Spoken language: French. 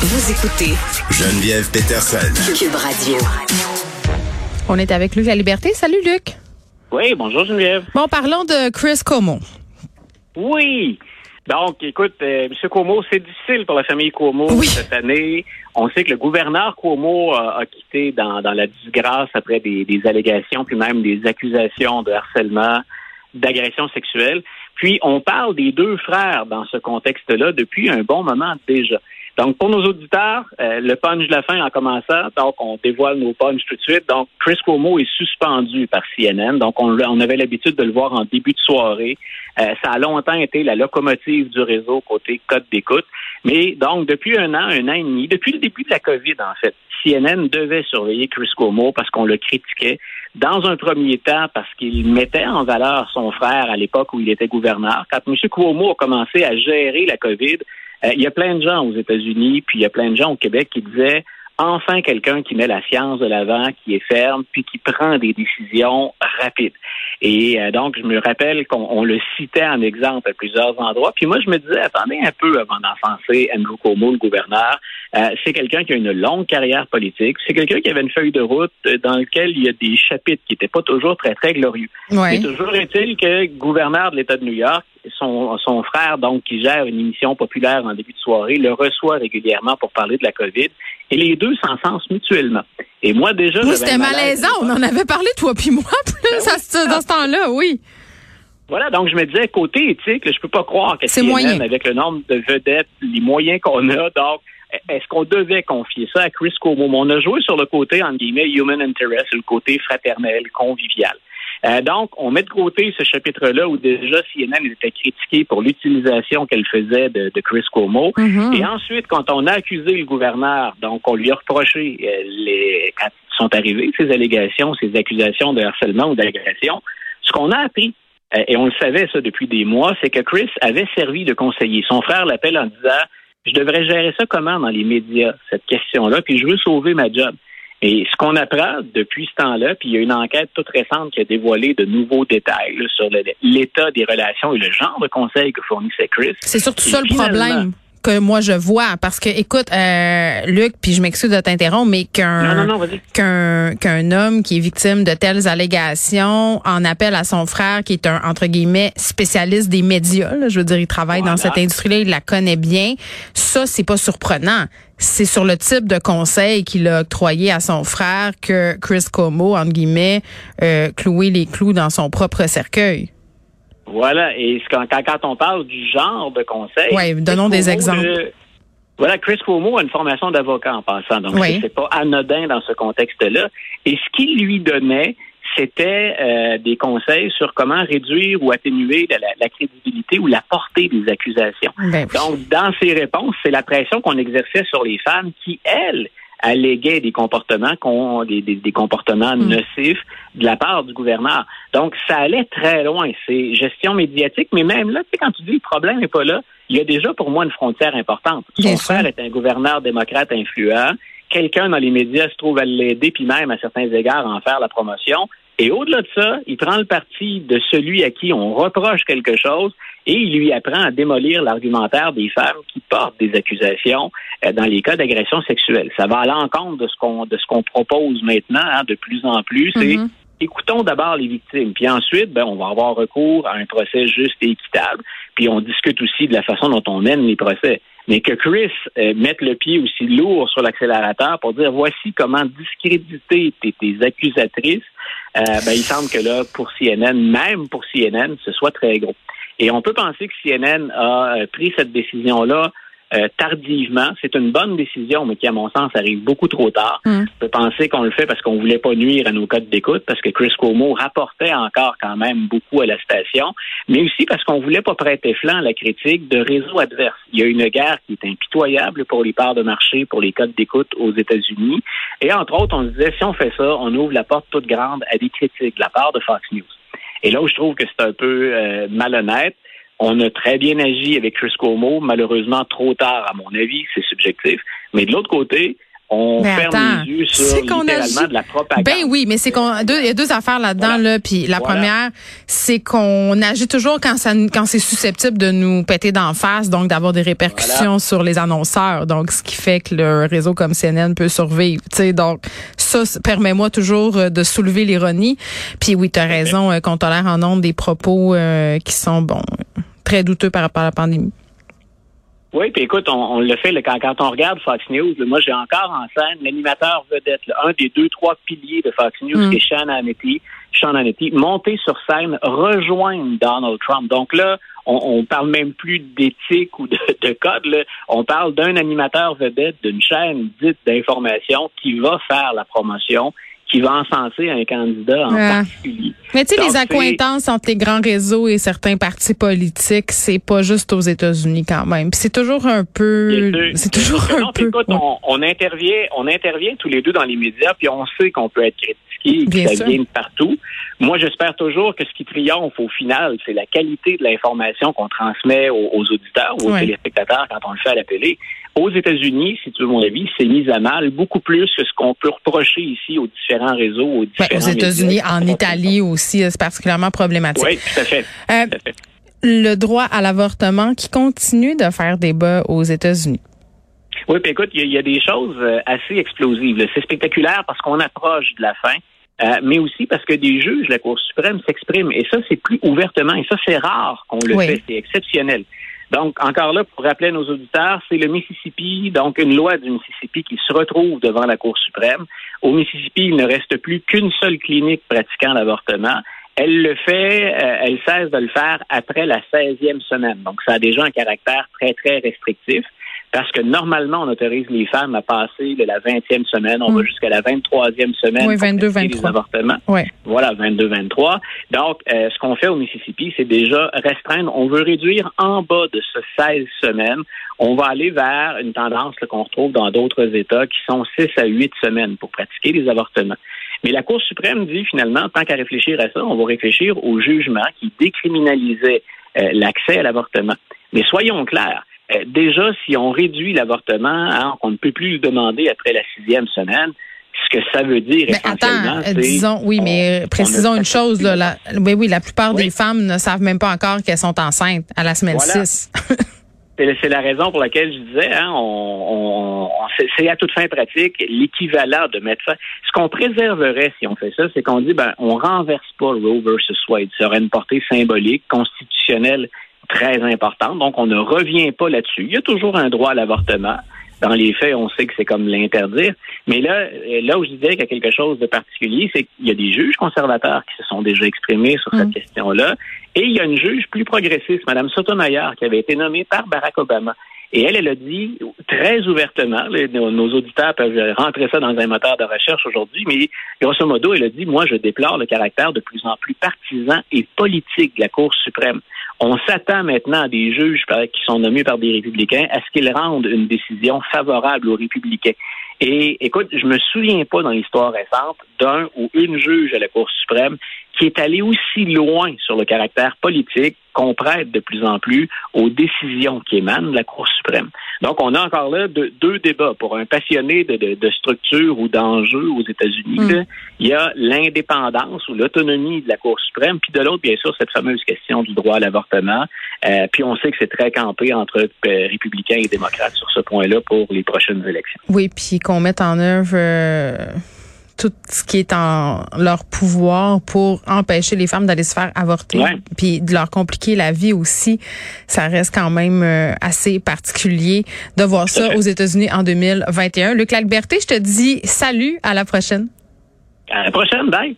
Vous écoutez Geneviève Peterson. Cube Radio. On est avec Luc La Liberté. Salut Luc. Oui, bonjour Geneviève. Bon, parlons de Chris Como. Oui. Donc, écoute, euh, M. Cuomo, c'est difficile pour la famille Cuomo Oui. cette année. On sait que le gouverneur Cuomo a, a quitté dans, dans la disgrâce après des, des allégations, puis même des accusations de harcèlement, d'agression sexuelle. Puis, on parle des deux frères dans ce contexte-là depuis un bon moment déjà. Donc, pour nos auditeurs, euh, le punch de la fin en commençant, donc on dévoile nos punchs tout de suite. Donc, Chris Cuomo est suspendu par CNN. Donc, on, on avait l'habitude de le voir en début de soirée. Euh, ça a longtemps été la locomotive du réseau côté code d'écoute. Mais donc, depuis un an, un an et demi, depuis le début de la COVID, en fait, CNN devait surveiller Chris Cuomo parce qu'on le critiquait. Dans un premier temps, parce qu'il mettait en valeur son frère à l'époque où il était gouverneur. Quand M. Cuomo a commencé à gérer la COVID, il y a plein de gens aux États-Unis, puis il y a plein de gens au Québec qui disaient enfin quelqu'un qui met la science de l'avant, qui est ferme, puis qui prend des décisions rapides. Et euh, donc, je me rappelle qu'on on le citait en exemple à plusieurs endroits. Puis moi, je me disais, attendez un peu avant d'enfoncer Andrew Cuomo, le gouverneur. Euh, c'est quelqu'un qui a une longue carrière politique. C'est quelqu'un qui avait une feuille de route euh, dans laquelle il y a des chapitres qui n'étaient pas toujours très, très glorieux. Ouais. Mais toujours est-il que gouverneur de l'État de New York, son, son frère, donc, qui gère une émission populaire en début de soirée, le reçoit régulièrement pour parler de la COVID. Et les deux s'encensent mutuellement. Et moi, déjà, c'était malaisant. On en avait parlé, toi puis moi, plus Ben à ce- dans ce temps-là, oui. Voilà, donc je me disais, côté éthique, je peux pas croire que C'est moyen. avec le nombre de vedettes, les moyens qu'on a, donc, est-ce qu'on devait confier ça à Chris Cuomo? On a joué sur le côté, entre guillemets, human interest, le côté fraternel, convivial. Euh, donc, on met de côté ce chapitre-là où déjà CNN était critiqué pour l'utilisation qu'elle faisait de, de Chris Cuomo. Mhm. Et ensuite, quand on a accusé le gouverneur, donc on lui a reproché euh, les, quand sont arrivées ces allégations, ces accusations de harcèlement ou d'agression, ce qu'on a appris, et on le savait ça depuis des mois, c'est que Chris avait servi de conseiller. Son frère l'appelle en disant Je devrais gérer ça comment dans les médias, cette question-là, puis je veux sauver ma job. Et ce qu'on apprend depuis ce temps-là, puis il y a une enquête toute récente qui a dévoilé de nouveaux détails là, sur l'état des relations et le genre de conseils que fournissait Chris. C'est surtout Et ça le problème que moi je vois. Parce que écoute euh, Luc puis je m'excuse de t'interrompre mais qu'un qu'un qu'un homme qui est victime de telles allégations en appelle à son frère qui est un entre guillemets spécialiste des médias là, je veux dire il travaille dans cette industrie-là il la connaît bien. Ça c'est pas surprenant. C'est sur le type de conseil qu'il a octroyé à son frère que Chris Como entre guillemets euh, clouait les clous dans son propre cercueil Voilà, et quand, quand, on parle du genre de conseil. Ouais, donnons des exemples. le- voilà, Chris Cuomo a une formation d'avocat en passant, donc Oui. c'est- c'est pas anodin dans ce contexte-là. Et ce qu'il lui donnait, c'était euh, des conseils sur comment réduire ou atténuer la, la- la crédibilité ou la portée des accusations. Ben oui. Donc, dans ses réponses, c'est la pression qu'on exerçait sur les femmes qui, elles, alléguaient des comportements des, des- des comportements Mm. nocifs de la part du gouverneur. Donc, ça allait très loin. C'est gestion médiatique, mais même là, tu sais, quand tu dis le problème n'est pas là, il y a déjà pour moi une frontière importante. Son Bien sûr. frère est un gouverneur démocrate influent. Quelqu'un dans les médias se trouve à l'aider, puis même à certains égards à en faire la promotion. Et au-delà de ça, il prend le parti de celui à qui on reproche quelque chose et il lui apprend à démolir l'argumentaire des femmes qui portent des accusations euh, dans les cas d'agression sexuelle. Ça va à l'encontre de ce qu'on de ce qu'on propose maintenant hein, de plus en plus. C'est Mhm. écoutons d'abord les victimes, puis ensuite, ben, on va avoir recours à un procès juste et équitable, puis on discute aussi de la façon dont on mène les procès. Mais que Chris euh, mette le pied aussi lourd sur l'accélérateur pour dire voici comment discréditer tes, tes accusatrices, euh, ben, il semble que là, pour CNN, même pour CNN, ce soit très gros. Et on peut penser que CNN a euh, pris cette décision-là euh, tardivement. C'est une bonne décision, mais qui, à mon sens, arrive beaucoup trop tard. Mm. On peut penser qu'on le fait parce qu'on voulait pas nuire à nos codes d'écoute, parce que Chris Cuomo rapportait encore quand même beaucoup à la station, mais aussi parce qu'on voulait pas prêter flanc à la critique de réseaux adverses. Il y a une guerre qui est impitoyable pour les parts de marché, pour les codes d'écoute aux États-Unis. Et entre autres, on se disait, si on fait ça, on ouvre la porte toute grande à des critiques de la part de Fox News. Et là où je trouve que c'est un peu euh, malhonnête, on a très bien agi avec Chris Cuomo, malheureusement trop tard à mon avis, c'est subjectif. Mais de l'autre côté, on ferme les yeux sur littéralement de la propagande. Ben oui, mais c'est qu'on il y a deux affaires là-dedans là, puis la première, c'est qu'on agit toujours quand ça quand c'est susceptible de nous péter d'en face, donc d'avoir des répercussions sur les annonceurs. Donc ce qui fait que le réseau comme CNN peut survivre, tu sais. Donc ça permet-moi toujours euh, de soulever l'ironie. Puis oui, tu as raison euh, qu'on tolère en nombre des propos euh, qui sont bon très douteux par rapport à la pandémie. Oui, puis écoute, on, le fait quand, quand, on regarde Fox News. moi, j'ai encore en scène l'animateur vedette, un des deux, trois piliers de Fox News, mm. qui est Sean Hannity, Sean Hannity, monter sur scène, rejoindre Donald Trump. Donc là, on, on parle même plus d'éthique ou de, de code. Là. On parle d'un animateur vedette d'une chaîne dite d'information qui va faire la promotion qui va encenser un candidat en particulier. Mais tu sais, les accointances entre les grands réseaux et certains partis politiques, c'est pas juste aux États-Unis quand même. c'est toujours un peu, c'est toujours un peu. Écoute, on, intervient, on intervient tous les deux dans les médias, puis on sait qu'on peut être critiqué, que ça vient de partout. Moi, j'espère toujours que ce qui triomphe au final, c'est la qualité de l'information qu'on transmet aux, auditeurs ou aux téléspectateurs quand on le fait à la télé. Aux États-Unis, si tu veux mon avis, c'est mis à mal beaucoup plus que ce qu'on peut reprocher ici aux différents réseaux, aux différents Aux États-Unis, en Italie aussi, c'est particulièrement problématique. Oui, tout à fait. Euh, le droit à l'avortement qui continue de faire débat aux États-Unis. Oui, puis écoute, il y, a des choses euh, assez explosives. C'est spectaculaire parce qu'on approche de la fin. Euh, mais aussi parce que des juges de la Cour suprême s'expriment. Et ça, c'est plus ouvertement. Et ça, c'est rare qu'on le fait. C'est exceptionnel. Donc, encore là, pour rappeler à nos auditeurs, c'est le Mississippi, donc une loi du Mississippi qui se retrouve devant la Cour suprême. Au Mississippi, il ne reste plus qu'une seule clinique pratiquant l'avortement. Elle le fait, euh, elle cesse de le faire après la 16e semaine. Donc, ça a déjà un caractère très, très restrictif parce que normalement, on autorise les femmes à passer de la 20e semaine, on va mm. jusqu'à la 23e semaine. Oui, 22, 23. avortements. Oui. Voilà, 22, 23. Donc, euh, ce qu'on fait au Mississippi, c'est déjà restreindre. On veut réduire en bas de ce 16 semaines. On va aller vers une tendance qu'on retrouve dans d'autres États qui sont 6 à 8 semaines pour pratiquer les avortements. Mais la Cour suprême dit finalement, tant qu'à réfléchir à ça, on va réfléchir au jugement qui décriminalisait euh, l'accès à l'avortement. Mais soyons clairs, déjà, si on réduit l'avortement, hein, on ne peut plus le demander après la sixième semaine. Ce que ça veut dire mais essentiellement, attends, disons, oui, mais précisons une chose. Là, la, oui, oui, la plupart des femmes ne savent même pas encore qu'elles sont enceintes à la semaine 6. c'est la raison pour laquelle je disais, hein, on, c'est à toute fin pratique l'équivalent de mettre ça. Ce qu'on préserverait si on fait ça, c'est qu'on dit, ben, on renverse pas Roe versus Wade. Ça aurait une portée symbolique, constitutionnelle très importante. Donc, on ne revient pas là-dessus. Il y a toujours un droit à l'avortement. Dans les faits, on sait que c'est comme l'interdire. Mais là, là où je disais qu'il y a quelque chose de particulier, c'est qu'il y a des juges conservateurs qui se sont déjà exprimés sur cette mm. question-là. Et il y a une juge plus progressiste, Mme Sotomayor, qui avait été nommée par Barack Obama. Et elle, elle a dit très ouvertement, nos, auditeurs peuvent rentrer ça dans un moteur de recherche aujourd'hui, mais grosso modo, elle a dit, moi, je déplore le caractère de plus en plus partisan et politique de la Cour suprême. On s'attend maintenant à des juges qui sont nommés par des républicains à ce qu'ils rendent une décision favorable aux républicains. Et écoute, je me souviens pas dans l'histoire récente d'un ou une juge à la Cour suprême qui est allé aussi loin sur le caractère politique qu'on prête de plus en plus aux décisions qui émanent de la Cour suprême. Donc, on a encore là deux débats. Pour un passionné de, de, structure ou d'enjeux aux États-Unis, mm. il y a l'indépendance ou l'autonomie de la Cour suprême, puis de l'autre, bien sûr, cette fameuse question du droit à l'avortement. Euh, puis on sait que c'est très campé entre euh, républicains et démocrates sur ce point-là pour les prochaines élections. Oui, puis qu'on mette en œuvre... Euh, tout ce qui est en leur pouvoir pour empêcher les femmes d'aller se faire avorter, puis de leur compliquer la vie aussi. Ça reste quand même euh, assez particulier de voir ça aux États-Unis en 2021. Luc Laliberté, je te dis salut, à la prochaine. À la prochaine, bye.